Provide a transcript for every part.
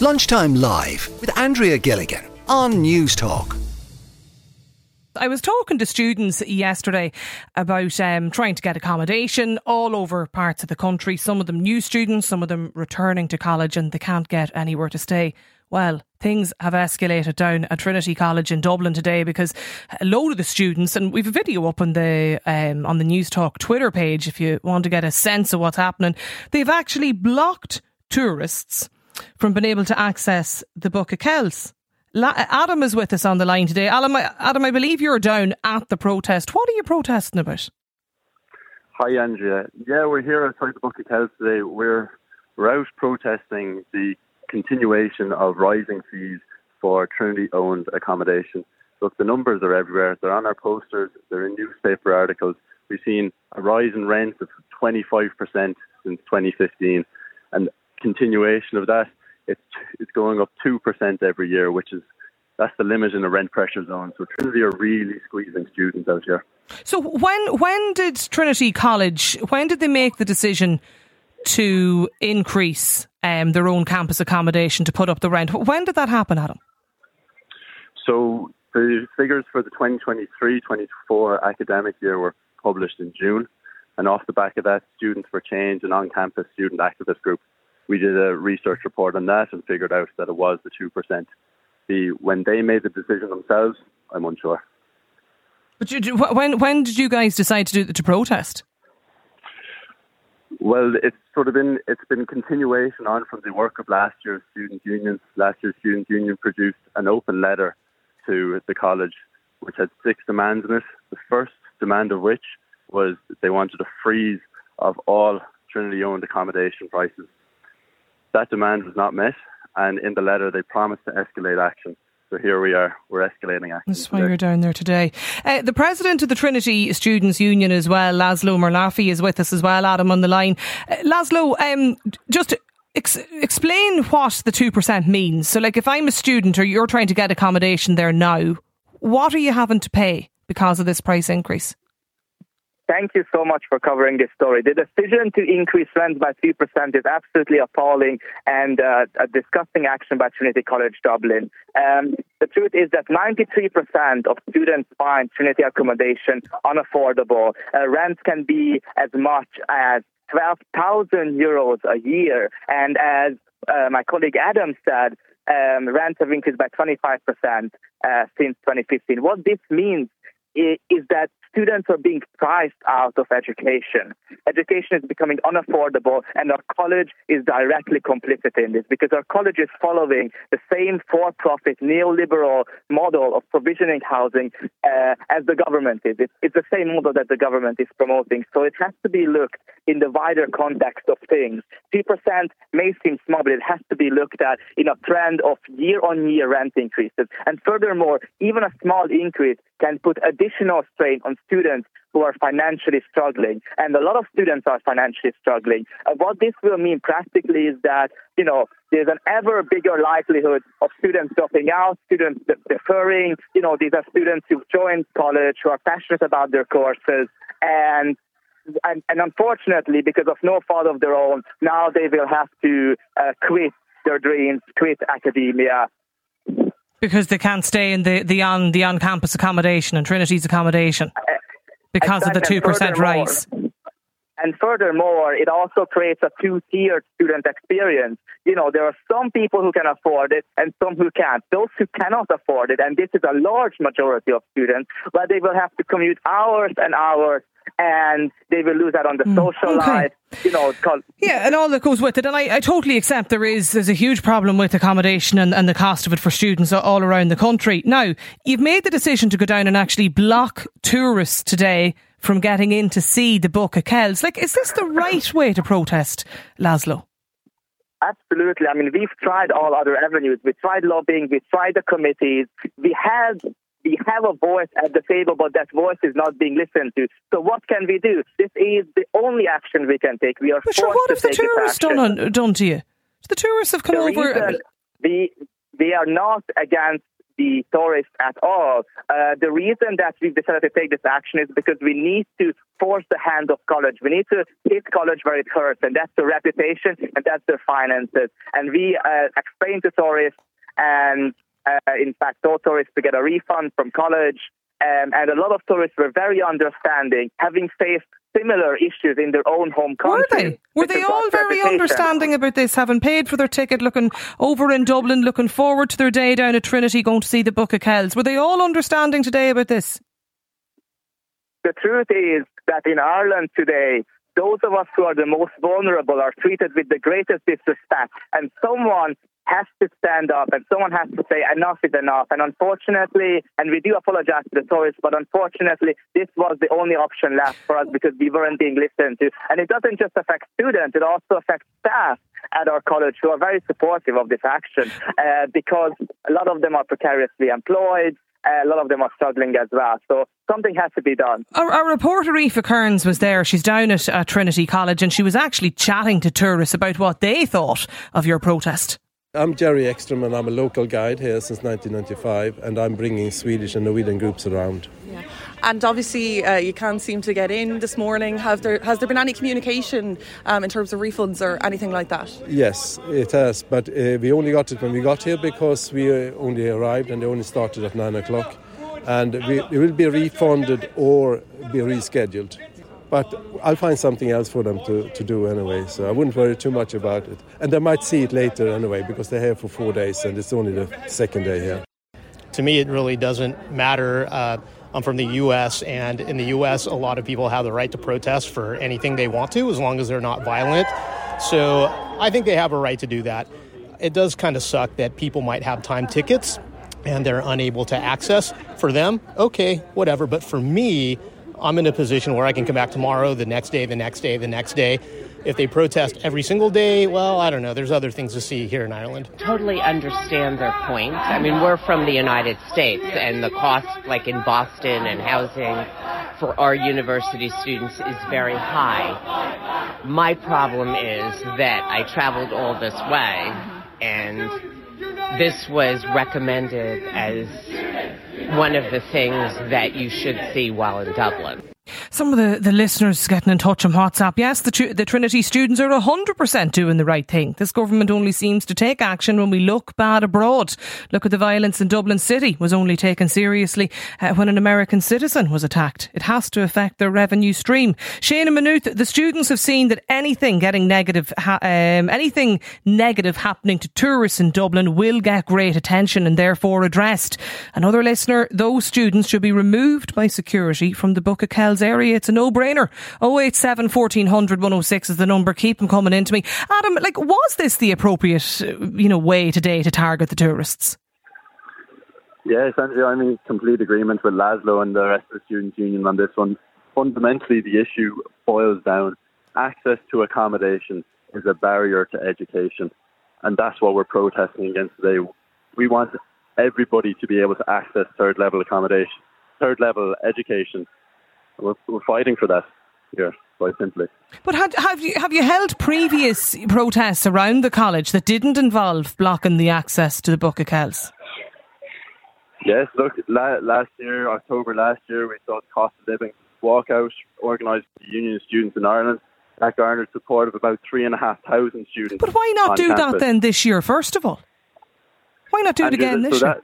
Lunchtime Live with Andrea Gilligan on News Talk. I was talking to students yesterday about um, trying to get accommodation all over parts of the country. Some of them new students, some of them returning to college, and they can't get anywhere to stay. Well, things have escalated down at Trinity College in Dublin today because a load of the students, and we've a video up on the um, on the News Talk Twitter page if you want to get a sense of what's happening. They've actually blocked tourists from being able to access the Book of Kells. Adam is with us on the line today. Adam, Adam, I believe you're down at the protest. What are you protesting about? Hi, Andrea. Yeah, we're here outside the Book of Kells today. We're, we're out protesting the continuation of rising fees for Trinity owned accommodation. Look, the numbers are everywhere. They're on our posters, they're in newspaper articles. We've seen a rise in rents of 25% since 2015. And continuation of that, it's it's going up two percent every year, which is that's the limit in the rent pressure zone. So Trinity are really squeezing students out here. So when when did Trinity College when did they make the decision to increase um, their own campus accommodation to put up the rent? When did that happen, Adam? So the figures for the 2023-24 academic year were published in June, and off the back of that, Students for Change, an on-campus student activist group, we did a research report on that and figured out that it was the 2%. The, when they made the decision themselves, I'm unsure. But you, when, when did you guys decide to do to protest? Well, it's sort of been it's been continuation on from the work of last year's student union. Last year's student union produced an open letter to the college, which had six demands in it. The first demand of which was they wanted a freeze of all Trinity-owned accommodation prices that demand was not met, and in the letter they promised to escalate action. So here we are, we're escalating action. That's why you're down there today. Uh, the president of the Trinity Students' Union as well, Laszlo Molnárfi, is with us as well, Adam, on the line. Uh, Laszlo, um, just ex- explain what the 2% means. So, like, if I'm a student or you're trying to get accommodation there now, what are you having to pay because of this price increase? Thank you so much for covering this story. The decision to increase rents by 3% is absolutely appalling and uh, a disgusting action by Trinity College Dublin. Um, the truth is that 93% of students find Trinity accommodation unaffordable. Uh, rents can be as much as 12,000 euros a year. And as uh, my colleague Adam said, um, rents have increased by 25% uh, since 2015. What this means is that students are being priced out of education. Education is becoming unaffordable, and our college is directly complicit in this because our college is following the same for profit neoliberal model of provisioning housing uh, as the government is. It's, it's the same model that the government is promoting. So it has to be looked in the wider context of things. 3% may seem small, but it has to be looked at in a trend of year on year rent increases. And furthermore, even a small increase can put additional strain on students who are financially struggling. And a lot of students are financially struggling. Uh, what this will mean practically is that, you know, there's an ever bigger likelihood of students dropping out, students deferring. You know, these are students who've joined college, who are passionate about their courses. And and, and unfortunately, because of no fault of their own, now they will have to uh, quit their dreams, quit academia, because they can't stay in the, the on the on campus accommodation and Trinity's accommodation because of the two percent rise. And furthermore, it also creates a two-tiered student experience. You know, there are some people who can afford it and some who can't. Those who cannot afford it, and this is a large majority of students, but they will have to commute hours and hours and they will lose out on the mm, social okay. life. You know, yeah, and all that goes with it. And I, I totally accept there is there's a huge problem with accommodation and, and the cost of it for students all around the country. Now, you've made the decision to go down and actually block tourists today from getting in to see the Book of Kells. Like, is this the right way to protest, Laszlo? Absolutely. I mean, we've tried all other avenues. We tried lobbying. We tried the committees. We had we have a voice at the table, but that voice is not being listened to. So what can we do? This is the only action we can take. We are but forced what to have the tourists done, on, done to you? The tourists have come the over. we, we are not against the tourists at all. Uh, the reason that we've decided to take this action is because we need to force the hand of college. We need to hit college where it hurts, and that's the reputation and that's their finances. And we uh, explain to tourists and uh, in fact, told tourists to get a refund from college. Um, and a lot of tourists were very understanding, having faced similar issues in their own home country. Were they? Were they all very understanding about this, having paid for their ticket, looking over in Dublin, looking forward to their day down at Trinity, going to see the Book of Kells? Were they all understanding today about this? The truth is that in Ireland today, those of us who are the most vulnerable are treated with the greatest disrespect. And someone has to stand up and someone has to say enough is enough. And unfortunately, and we do apologize to the tourists, but unfortunately, this was the only option left for us because we weren't being listened to. And it doesn't just affect students, it also affects staff at our college who are very supportive of this action uh, because a lot of them are precariously employed. A lot of them are struggling as well. So something has to be done. Our, our reporter Aoife Kearns was there. She's down at uh, Trinity College and she was actually chatting to tourists about what they thought of your protest. I'm Jerry Ekstrom and I'm a local guide here since 1995 and I'm bringing Swedish and Norwegian groups around. Yeah. And obviously, uh, you can't seem to get in this morning. Have there has there been any communication um, in terms of refunds or anything like that? Yes, it has. But uh, we only got it when we got here because we uh, only arrived and they only started at nine o'clock, and we, it will be refunded or be rescheduled. But I'll find something else for them to, to do anyway, so I wouldn't worry too much about it. And they might see it later anyway, because they're here for four days and it's only the second day here. To me, it really doesn't matter. Uh, I'm from the U.S., and in the U.S., a lot of people have the right to protest for anything they want to, as long as they're not violent. So I think they have a right to do that. It does kind of suck that people might have time tickets and they're unable to access. For them, okay, whatever. But for me, I'm in a position where I can come back tomorrow, the next day, the next day, the next day. If they protest every single day, well, I don't know. There's other things to see here in Ireland. Totally understand their point. I mean, we're from the United States, and the cost, like in Boston and housing for our university students, is very high. My problem is that I traveled all this way, and this was recommended as one of the things that you should see while in Dublin. Some of the, the listeners getting in touch on WhatsApp. Yes, the, the Trinity students are 100% doing the right thing. This government only seems to take action when we look bad abroad. Look at the violence in Dublin City was only taken seriously uh, when an American citizen was attacked. It has to affect their revenue stream. Shane and the students have seen that anything getting negative, ha- um, anything negative happening to tourists in Dublin will get great attention and therefore addressed. Another listener, those students should be removed by security from the Book of Kells area. It's a no-brainer. 087 1400 106 is the number. Keep them coming into me. Adam, like, was this the appropriate, uh, you know, way today to target the tourists? Essentially, I'm in complete agreement with Laszlo and the rest of the Students' Union on this one. Fundamentally, the issue boils down access to accommodation is a barrier to education. And that's what we're protesting against today. We want everybody to be able to access third level accommodation, third level education we're, we're fighting for that here, quite simply. But had, have you have you held previous protests around the college that didn't involve blocking the access to the Book of Kells? Yes, look, la- last year, October last year, we saw the cost of living walkout organised by the Union of Students in Ireland. That garnered support of about three and a half thousand students. But why not do campus. that then this year, first of all? Why not do and it again so this that, year?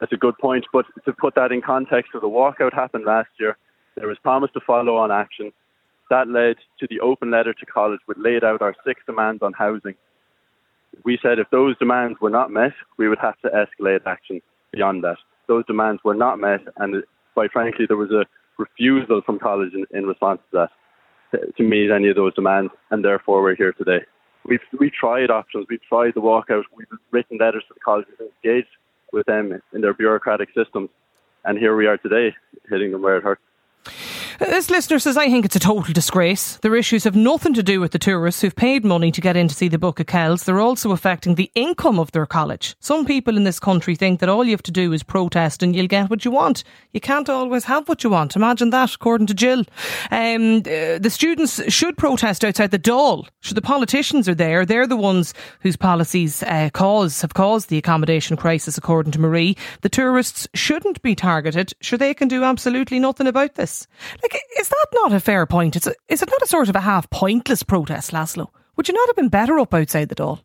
That's a good point. But to put that in context, so the walkout happened last year. There was promise to follow on action. That led to the open letter to college, which laid out our six demands on housing. We said if those demands were not met, we would have to escalate action beyond that. Those demands were not met, and quite frankly, there was a refusal from college in, in response to that to, meet any of those demands, and therefore we're here today. We've we tried options. We've tried the walkout. We've written letters to the college. We've engaged with them in their bureaucratic systems. And here we are today, hitting them where it hurts. This listener says, I think it's a total disgrace. Their issues have nothing to do with the tourists who've paid money to get in to see the Book of Kells. They're also affecting the income of their college. Some people in this country think that all you have to do is protest and you'll get what you want. You can't always have what you want. Imagine that, according to Jill. Um, uh, the students should protest outside the Dáil. Sure, the politicians are there. They're the ones whose policies uh, cause have caused the accommodation crisis, according to Marie. The tourists shouldn't be targeted. Sure, they can do absolutely nothing about this. Like, is that not a fair point? It's is it not a sort of a half pointless protest, Laszlo? Would you not have been better up outside the Dáil?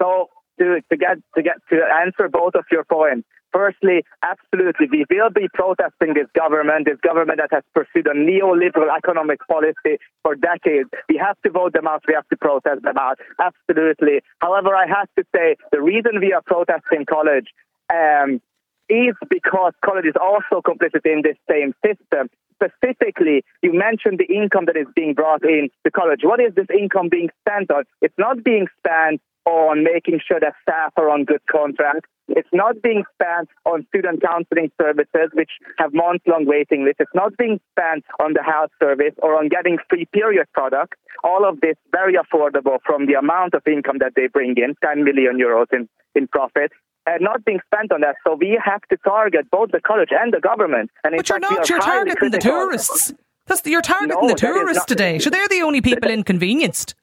So to, to get to get to answer both of your points. Firstly, absolutely, we will be protesting this government, this government that has pursued a neoliberal economic policy for decades. We have to vote them out. We have to protest them out. Absolutely. However, I have to say the reason we are protesting college um, is because college is also complicit in this same system. Specifically, you mentioned the income that is being brought in to college. What is this income being spent on? It's not being spent on making sure that staff are on good contracts. It's not being spent on student counseling services, which have month long waiting lists. It's not being spent on the health service or on getting free period products. All of this very affordable from the amount of income that they bring in, 10 million euros in, in profit. And not being spent on that. So we have to target both the college and the government. And but you're not, you're targeting the tourists. That's, you're targeting no, the tourists today. So they're the only people inconvenienced.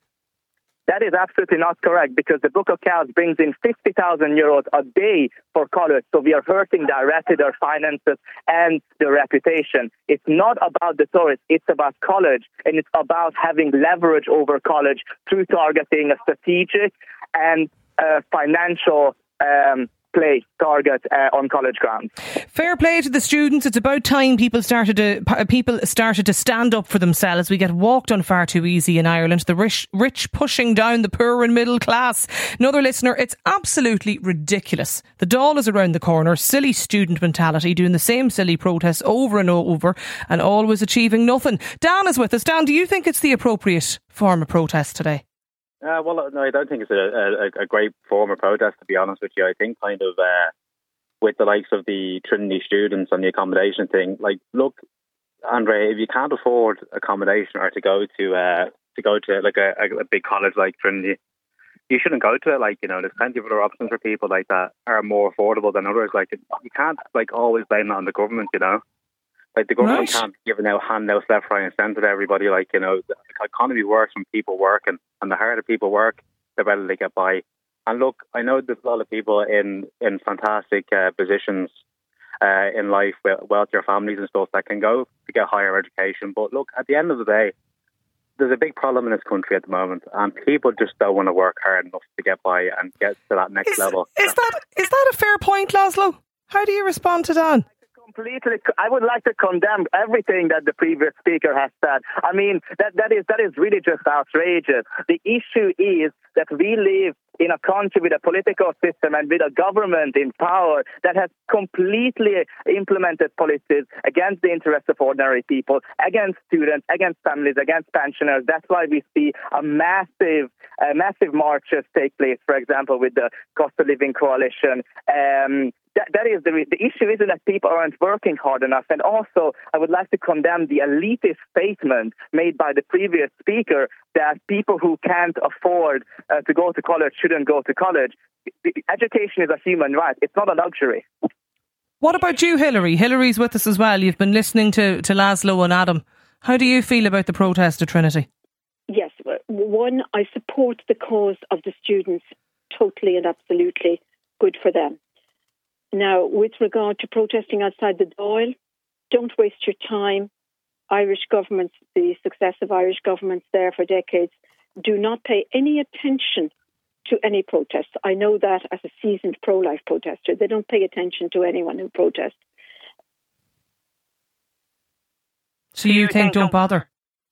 That is absolutely not correct because the Book of Kells brings in 50,000 euros a day for college. So we are hurting directly their finances and their reputation. It's not about the tourists, it's about college and it's about having leverage over college through targeting a strategic and uh, financial um, play target uh, on college grounds. Fair play to the students. It's about time people started to people started to stand up for themselves. We get walked on far too easy in Ireland. The rich, rich pushing down the poor and middle class. Another listener, it's absolutely ridiculous. The Dáil is around the corner. Silly student mentality, doing the same silly protests over and over, and always achieving nothing. Dan is with us. Dan, do you think it's the appropriate form of protest today? Uh, well, no, I don't think it's a, a, a, great form of protest, to be honest with you. I think kind of uh, with the likes of the Trinity students and the accommodation thing, like, look, Andre, if you can't afford accommodation or to go to uh, to go to like a, a big college like Trinity, you shouldn't go to it. Like, you know, there's plenty of other options for people like that are more affordable than others. Like, you can't like always blame that on the government, you know. Like the government right. can't give out handouts left, right, and centre to everybody. Like you know, the economy works when people work, and, and the harder people work, the better they get by. And look, I know there's a lot of people in in fantastic uh, positions uh, in life, with wealthier families and stuff that can go to get higher education. But look, at the end of the day, there's a big problem in this country at the moment, and people just don't want to work hard enough to get by and get to that next is, level. Is that is that a fair point, Laszlo? How do you respond to that? Completely. I would like to condemn everything that the previous speaker has said. I mean, that that is that is really just outrageous. The issue is that we live in a country with a political system and with a government in power that has completely implemented policies against the interests of ordinary people, against students, against families, against pensioners. That's why we see a massive, uh, massive marches take place, for example, with the cost of living coalition. Um, that, that is the, the issue isn't that people aren't working hard enough. And also, I would like to condemn the elitist statement made by the previous speaker that people who can't afford uh, to go to college shouldn't go to college. Education is a human right. It's not a luxury. What about you, Hillary? Hillary's with us as well. You've been listening to, to Laszlo and Adam. How do you feel about the protest at Trinity? Yes, one, I support the cause of the students totally and absolutely. Good for them. Now, with regard to protesting outside the Dáil, don't waste your time. Irish governments, the successive Irish governments there for decades, do not pay any attention to any protests. I know that as a seasoned pro life protester. They don't pay attention to anyone who protests. So you think don't bother?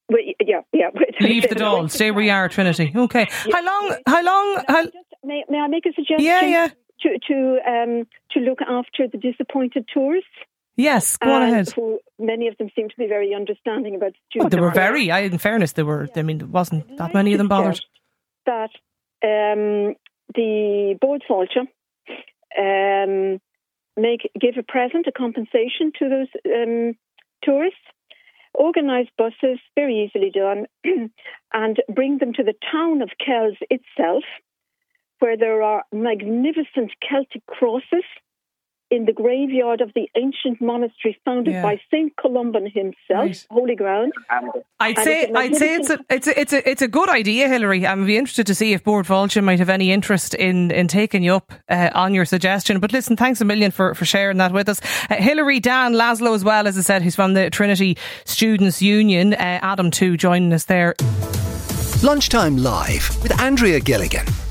Well, yeah, yeah. Leave the Dáil. Stay where you are, Trinity. Okay. How long? How long? How... May, may I make a suggestion? Yeah, yeah to to um, to look after the disappointed tourists. Yes, go on ahead. Who, many of them seem to be very understanding about. Oh, they were very. I, in fairness, they were. I mean, there wasn't that many of them bothered. That um, the Bord Fáilte um, make give a present, a compensation to those um, tourists. Organise buses, very easily done, and bring them to the town of Kells itself, where there are magnificent Celtic crosses in the graveyard of the ancient monastery founded Yeah. by Saint Columban himself, Right. holy ground. I'd And say it's a I'd say it's a it's a, it's a it's a good idea, Hillary. I'm be interested to see if Bord Fáilte might have any interest in in taking you up uh, on your suggestion. But listen, thanks a million for, for sharing that with us, uh, Hillary, Dan, Laszlo as well as I said, who's from the Trinity Students Union. Uh, Adam too joining us there. Lunchtime Live with Andrea Gilligan.